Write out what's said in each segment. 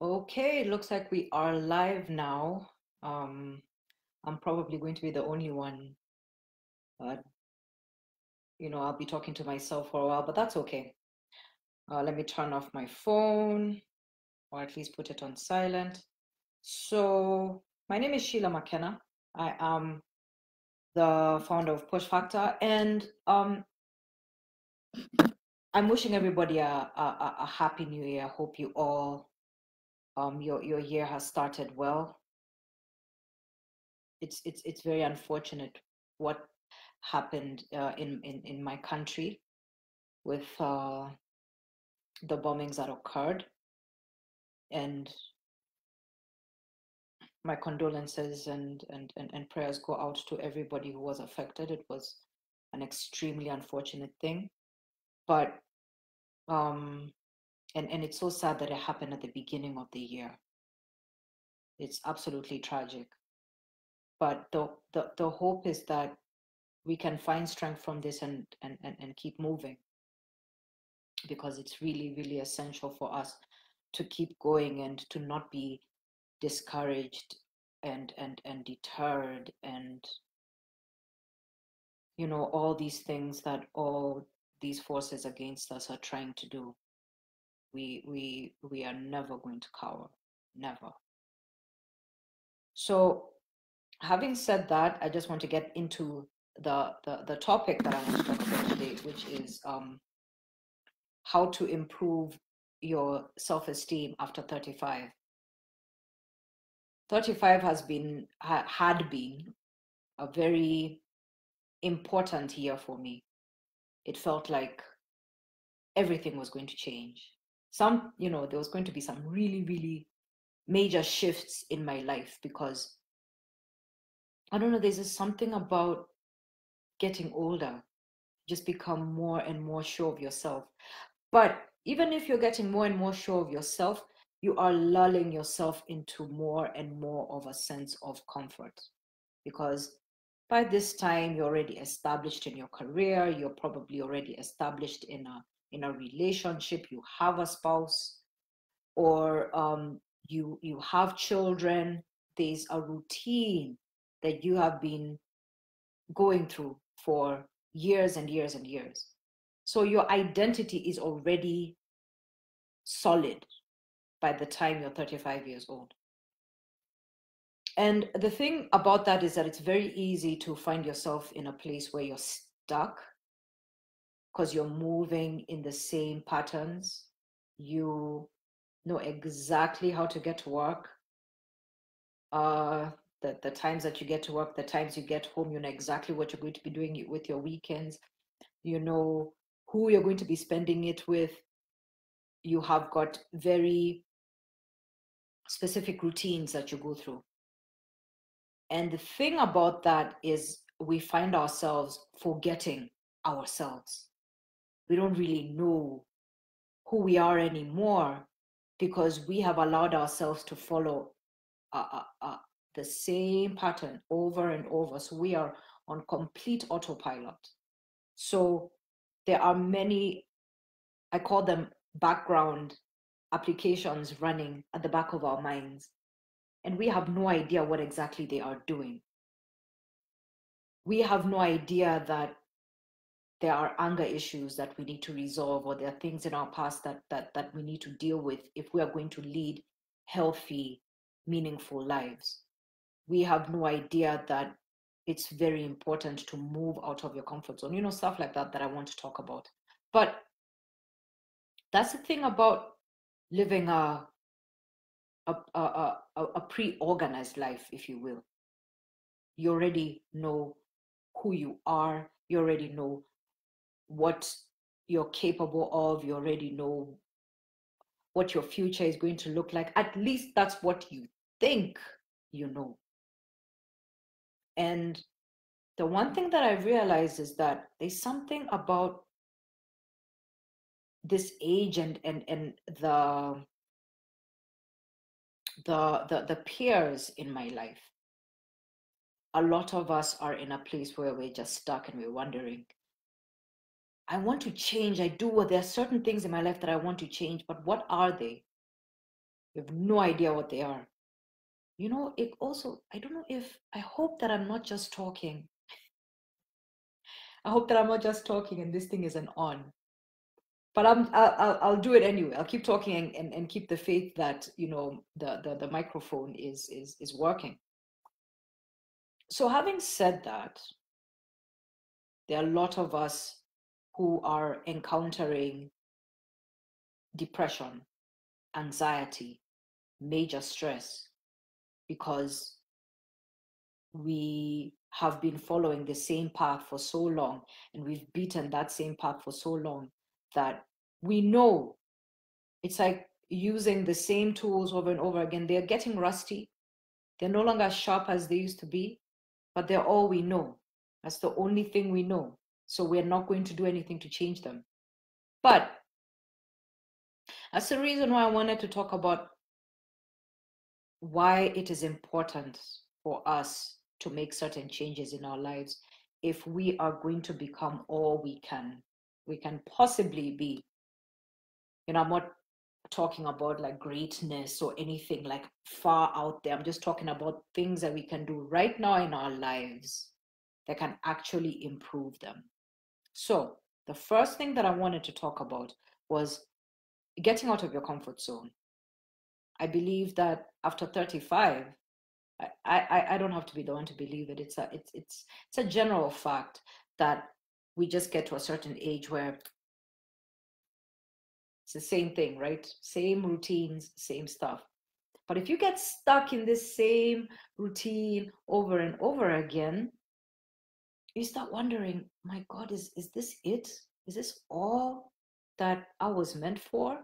Okay, it looks like we are live now. Um, I'm probably going to be the only one. but you know, I'll be talking to myself for a while, but that's okay. Uh, let me turn off my phone, or at least put it on silent. So, my name is Sheila McKenna. I am the founder of Push Factor, and um, I'm wishing everybody a, a, a happy new year. I hope you all, um, your your year has started well. It's it's it's very unfortunate what happened uh, in, in in my country with uh, the bombings that occurred, and my condolences and, and and and prayers go out to everybody who was affected. It was an extremely unfortunate thing, but um, and and it's so sad that it happened at the beginning of the year. It's absolutely tragic. But the the, the hope is that we can find strength from this and, and, and, and keep moving because it's really, really essential for us to keep going and to not be discouraged and and and deterred and you know all these things that all these forces against us are trying to do we we we are never going to cower never. So having said that i just want to get into the the, the topic that i want to talk about today which is um, how to improve your self-esteem after 35 35 has been ha, had been a very important year for me. It felt like everything was going to change some you know there was going to be some really really major shifts in my life because i don't know there's just something about getting older. Just become more and more sure of yourself. But even if you're getting more and more sure of yourself you are lulling yourself into more and more of a sense of comfort. Because by this time you're already established in your career you're probably already established in a in a relationship you have a spouse or um, you you have children there's a routine that you have been going through for years and years and years. So your identity is already solid by the time you're 35 years old. And the thing about that is that it's very easy to find yourself in a place where you're stuck because you're moving in the same patterns. You know exactly how to get to work. Uh, the, the times that you get to work, the times you get home, you know exactly what you're going to be doing with your weekends. You know who you're going to be spending it with. You have got very specific routines that you go through. And the thing about that is we find ourselves forgetting ourselves. We don't really know who we are anymore because we have allowed ourselves to follow uh, uh, uh, the same pattern over and over. So we are on complete autopilot. So there are many, I call them background applications running at the back of our minds and we have no idea what exactly they are doing. We have no idea that there are anger issues that we need to resolve or there are things in our past that that that we need to deal with if we are going to lead healthy meaningful lives we have no idea that it's very important to move out of your comfort zone you know stuff like that that i want to talk about but that's the thing about living a a, a, a, a pre-organized life, if you will. You already know who you are. You already know what you're capable of. You already know what your future is going to look like. At least that's what you think you know. And the one thing that I realized is that there's something about this age and and and the the, the, the peers in my life, a lot of us are in a place where we're just stuck and we're wondering, I want to change. I do. What there are certain things in my life that I want to change, but what are they? You have no idea what they are. You know, it also, I don't know if, I hope that I'm not just talking. I hope that I'm not just talking and this thing isn't on. But I'm, I'll, I'll do it anyway. I'll keep talking and, and, and keep the faith that, you know, the, the, the microphone is, is, is working. So having said that, there are a lot of us who are encountering depression, anxiety, major stress because we have been following the same path for so long and we've beaten that same path for so long that we know it's like using the same tools over and over again. They're getting rusty. They're no longer sharp as they used to be, but they're all we know. That's the only thing we know. So we're not going to do anything to change them. But that's the reason why I wanted to talk about why it is important for us to make certain changes in our lives if we are going to become all we can. We can possibly be. You know i'm not talking about like greatness or anything like far out there. I'm just talking about things that we can do right now in our lives that can actually improve them so the first thing that i wanted to talk about was getting out of your comfort zone I believe that after 35, I, I, I don't have to be the one to believe it. It's a it's it's it's a general fact that we just get to a certain age where it's the same thing, right? Same routines, same stuff. But if you get stuck in this same routine over and over again, you start wondering, my God, is, is this it? Is this all that I was meant for?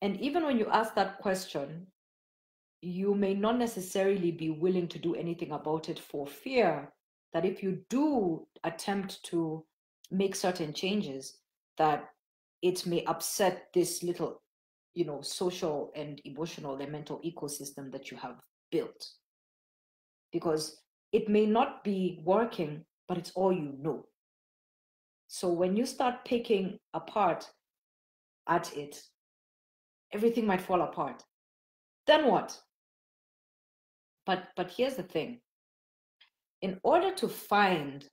And even when you ask that question, you may not necessarily be willing to do anything about it for fear that if you do attempt to make certain changes, that it may upset this little, you know, social and emotional and mental ecosystem that you have built. Because it may not be working, but it's all you know. So when you start picking apart at it, everything might fall apart. Then what? But but here's the thing. In order to find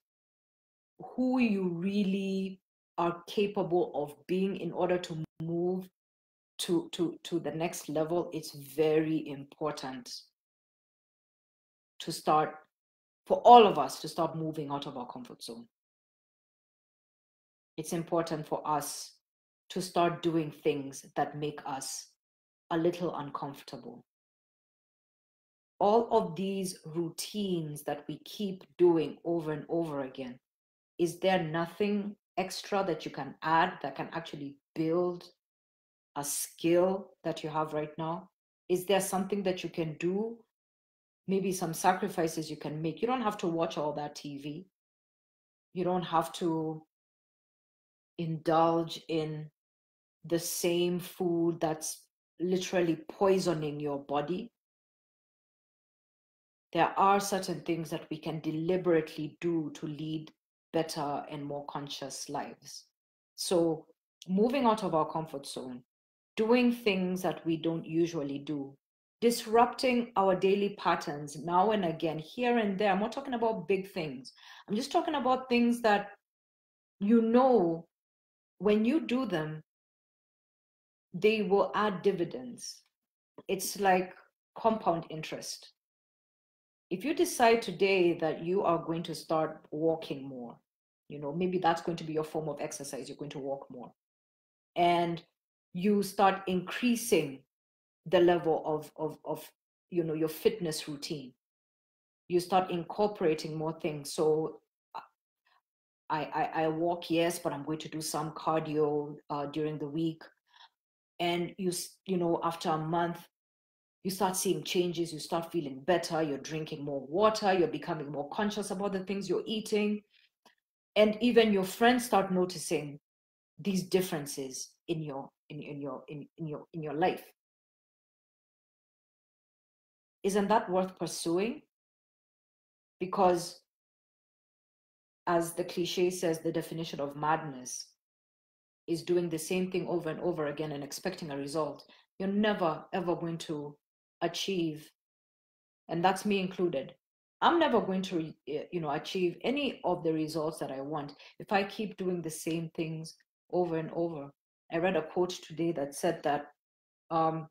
who you really are capable of being in order to move to to to the next level, it's very important to start for all of us to start moving out of our comfort zone. It's important for us to start doing things that make us a little uncomfortable. All of these routines that we keep doing over and over again, is there nothing extra that you can add that can actually build a skill that you have right now? Is there something that you can do? Maybe some sacrifices you can make. You don't have to watch all that TV. You don't have to indulge in the same food that's literally poisoning your body. There are certain things that we can deliberately do to lead better and more conscious lives. So, moving out of our comfort zone, doing things that we don't usually do, disrupting our daily patterns now and again, here and there. I'm not talking about big things. I'm just talking about things that you know when you do them, they will add dividends. It's like compound interest. If you decide today that you are going to start walking more, you know, maybe that's going to be your form of exercise, you're going to walk more. And you start increasing the level of, of, of you know, your fitness routine. You start incorporating more things. So I, I, I walk, yes, but I'm going to do some cardio uh, during the week and you you know after a month you start seeing changes you start feeling better you're drinking more water you're becoming more conscious about the things you're eating and even your friends start noticing these differences in your in, in your in, in your in your life isn't that worth pursuing because as the cliche says the definition of madness is doing the same thing over and over again and expecting a result, you're never ever going to achieve, and that's me included. I'm never going to, eh, you know, achieve any of the results that I want if I keep doing the same things over and over. I read a quote today that said that um,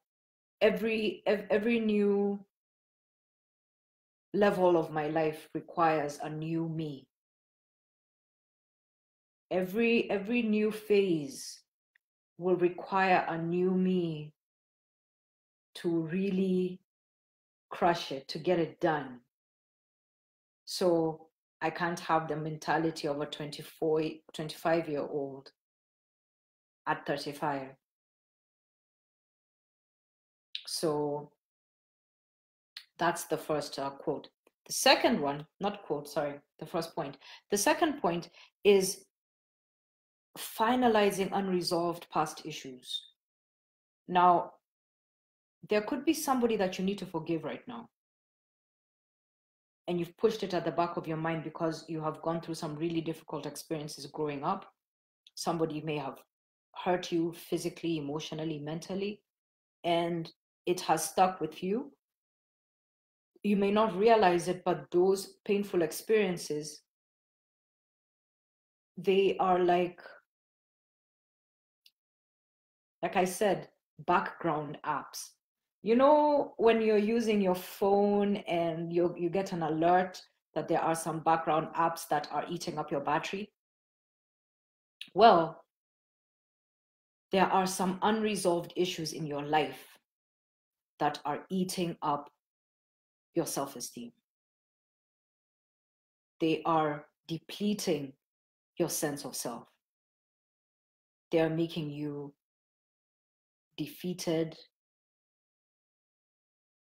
every every new level of my life requires a new me. Every every new phase will require a new me to really crush it to get it done. So i can't have the mentality of a 24 25 year old at 35 so that's the first uh, quote. The second one, not quote, sorry, the first point. The second point is finalizing unresolved past issues. Now, there could be somebody that you need to forgive right now. And you've pushed it at the back of your mind because you have gone through some really difficult experiences growing up. Somebody may have hurt you physically, emotionally, mentally, and it has stuck with you you may not realize it, but those painful experiences, they are like, like I said, background apps. You know, when you're using your phone and you, you get an alert that there are some background apps that are eating up your battery? Well, there are some unresolved issues in your life that are eating up your self esteem. They are depleting your sense of self. They are making you defeated.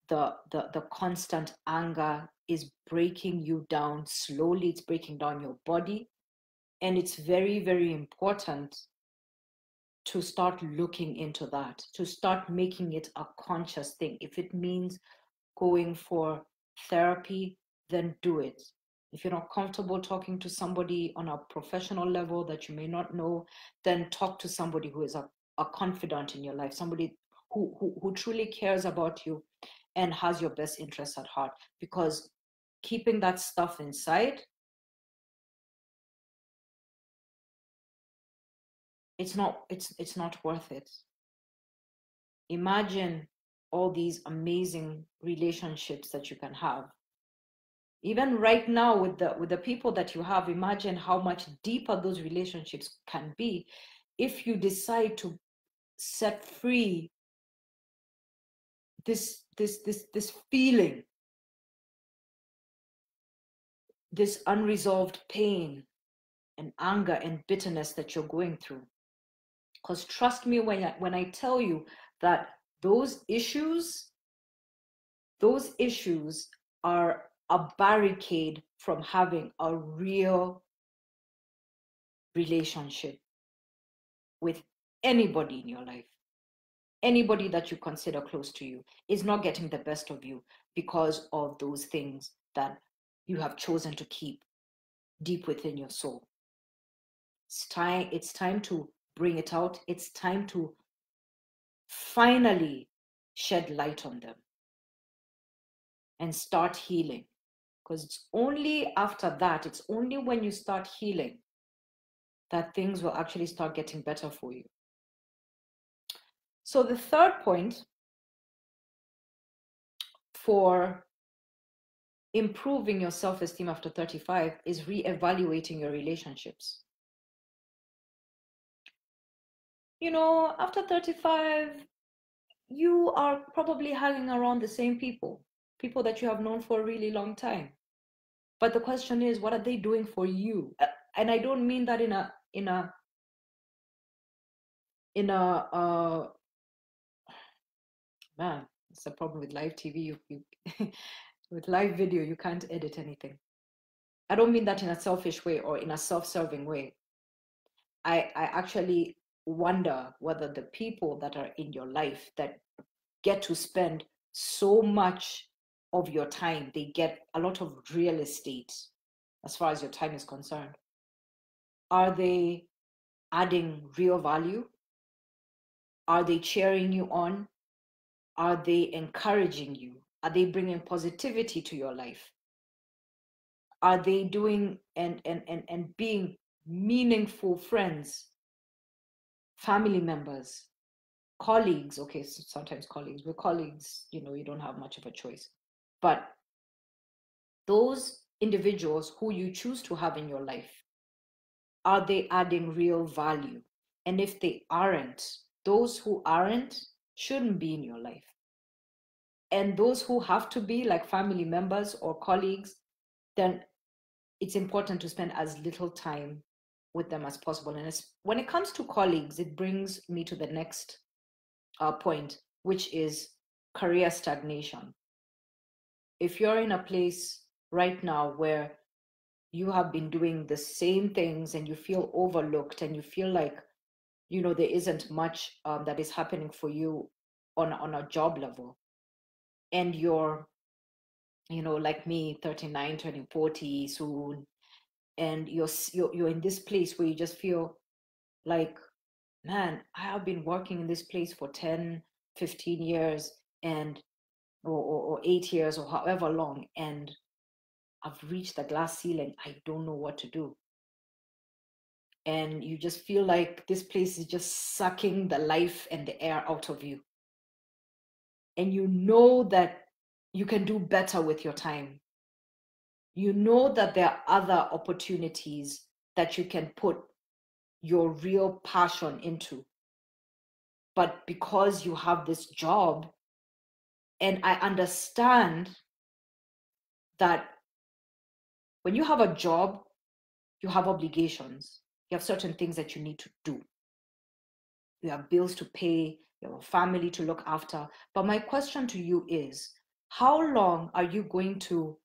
The, the, the constant anger is breaking you down slowly, it's breaking down your body. And it's very, very important to start looking into that, to start making it a conscious thing. If it means going for therapy, then do it. If you're not comfortable talking to somebody on a professional level that you may not know, then talk to somebody who is a, a confidant in your life, somebody who, who, who truly cares about you and has your best interests at heart. Because keeping that stuff inside, it's not it's it's not worth it. Imagine all these amazing relationships that you can have. Even right now with the with the people that you have imagine how much deeper those relationships can be if you decide to set free this this this this feeling this unresolved pain and anger and bitterness that you're going through. Because trust me when I, when I tell you that those issues those issues are a barricade from having a real relationship with anybody in your life. Anybody that you consider close to you is not getting the best of you because of those things that you have chosen to keep deep within your soul. It's time it's time to bring it out. It's time to finally shed light on them and start healing. Because it's only after that, it's only when you start healing that things will actually start getting better for you. So, the third point for improving your self esteem after 35 is re-evaluating your relationships. You know, after 35, you are probably hanging around the same people, people that you have known for a really long time. But the question is, what are they doing for you? And I don't mean that in a in a in a uh, man. It's a problem with live TV. You, you with live video, you can't edit anything. I don't mean that in a selfish way or in a self-serving way. I I actually wonder whether the people that are in your life that get to spend so much of your time, they get a lot of real estate as far as your time is concerned. Are they adding real value? Are they cheering you on? Are they encouraging you? Are they bringing positivity to your life? Are they doing and, and, and, and being meaningful friends, family members, colleagues? Okay, so sometimes colleagues, with colleagues, you know, you don't have much of a choice. But those individuals who you choose to have in your life, are they adding real value? And if they aren't, those who aren't shouldn't be in your life. And those who have to be, like family members or colleagues, then it's important to spend as little time with them as possible. And when it comes to colleagues, it brings me to the next uh, point, which is career stagnation. If you're in a place right now where you have been doing the same things and you feel overlooked and you feel like you know there isn't much um, that is happening for you on on a job level and you're you know like me 39 turning 40 soon and you're, you're you're in this place where you just feel like man i have been working in this place for 10 15 years and or, or, or eight years or however long and i've reached the glass ceiling i don't know what to do and you just feel like this place is just sucking the life and the air out of you. And you know that you can do better with your time. You know that there are other opportunities that you can put your real passion into. But because you have this job, and I understand that when you have a job, you have obligations you have certain things that you need to do. You have bills to pay, you have a family to look after. But my question to you is how long are you going to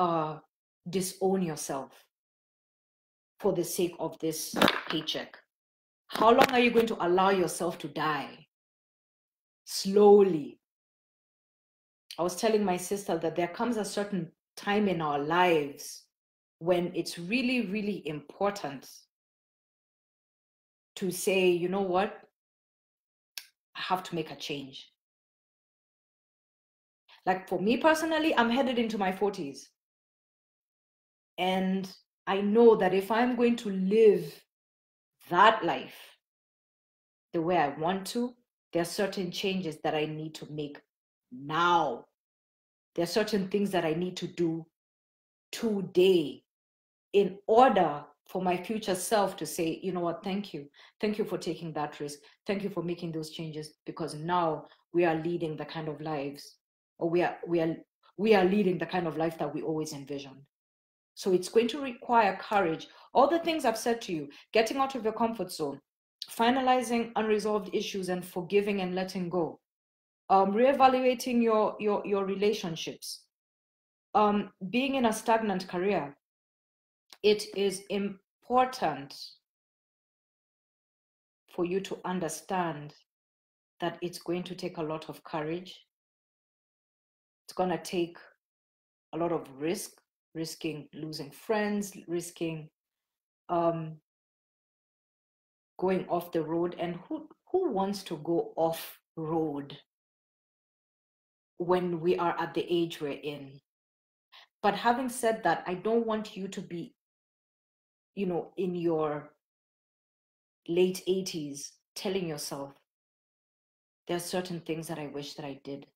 uh, disown yourself for the sake of this paycheck? How long are you going to allow yourself to die? Slowly. I was telling my sister that there comes a certain time in our lives when it's really, really important to say, you know what, I have to make a change. Like for me personally, I'm headed into my 40s. And I know that if I'm going to live that life the way I want to, there are certain changes that I need to make now. There are certain things that I need to do today in order for my future self to say, you know what, thank you. Thank you for taking that risk. Thank you for making those changes because now we are leading the kind of lives or we are we are we are leading the kind of life that we always envisioned. So it's going to require courage. All the things I've said to you, getting out of your comfort zone, finalizing unresolved issues and forgiving and letting go, um, reevaluating your your your relationships, um, being in a stagnant career, it is important for you to understand that it's going to take a lot of courage. It's going to take a lot of risk, risking losing friends, risking um, going off the road. And who, who wants to go off road when we are at the age we're in? But having said that, I don't want you to be you know, in your late 80s, telling yourself, there are certain things that I wish that I did.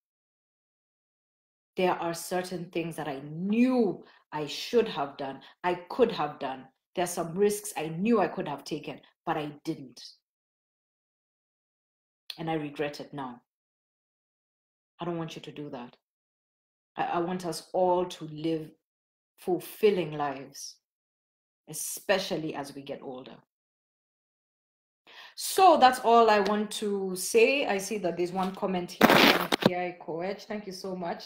There are certain things that I knew I should have done, I could have done. There are some risks I knew I could have taken, but I didn't. And I regret it now. I don't want you to do that. I, I want us all to live fulfilling lives especially as we get older. So that's all I want to say. I see that there's one comment here from PI Coach. Thank you so much.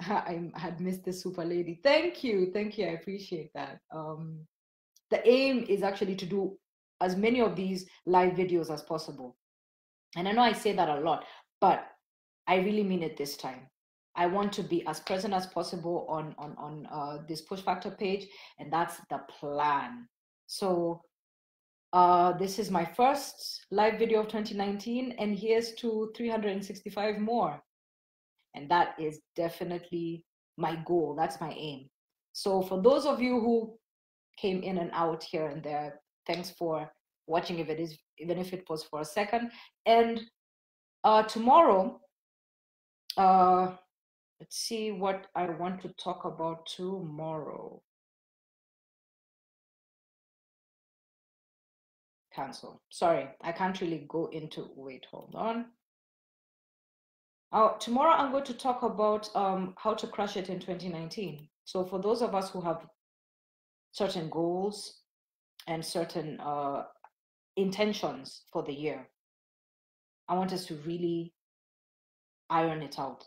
I had missed the super lady. Thank you. Thank you. I appreciate that. Um, the aim is actually to do as many of these live videos as possible. And I know I say that a lot, but I really mean it this time. I want to be as present as possible on on on uh, this push factor page, and that's the plan. So Uh, this is my first live video of 2019, and here's to 365 more. And that is definitely my goal. That's my aim. So, for those of you who came in and out here and there, thanks for watching, if it is, even if it was for a second. And uh, tomorrow, uh, let's see what I want to talk about tomorrow. cancel. Sorry, I can't really go into, wait, hold on. Uh, tomorrow I'm going to talk about um, how to crush it in 2019. So for those of us who have certain goals and certain uh, intentions for the year, I want us to really iron it out.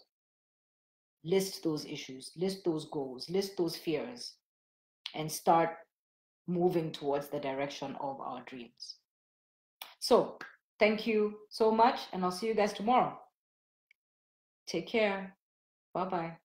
List those issues, list those goals, list those fears, and start moving towards the direction of our dreams. So, thank you so much, and I'll see you guys tomorrow. Take care. Bye bye.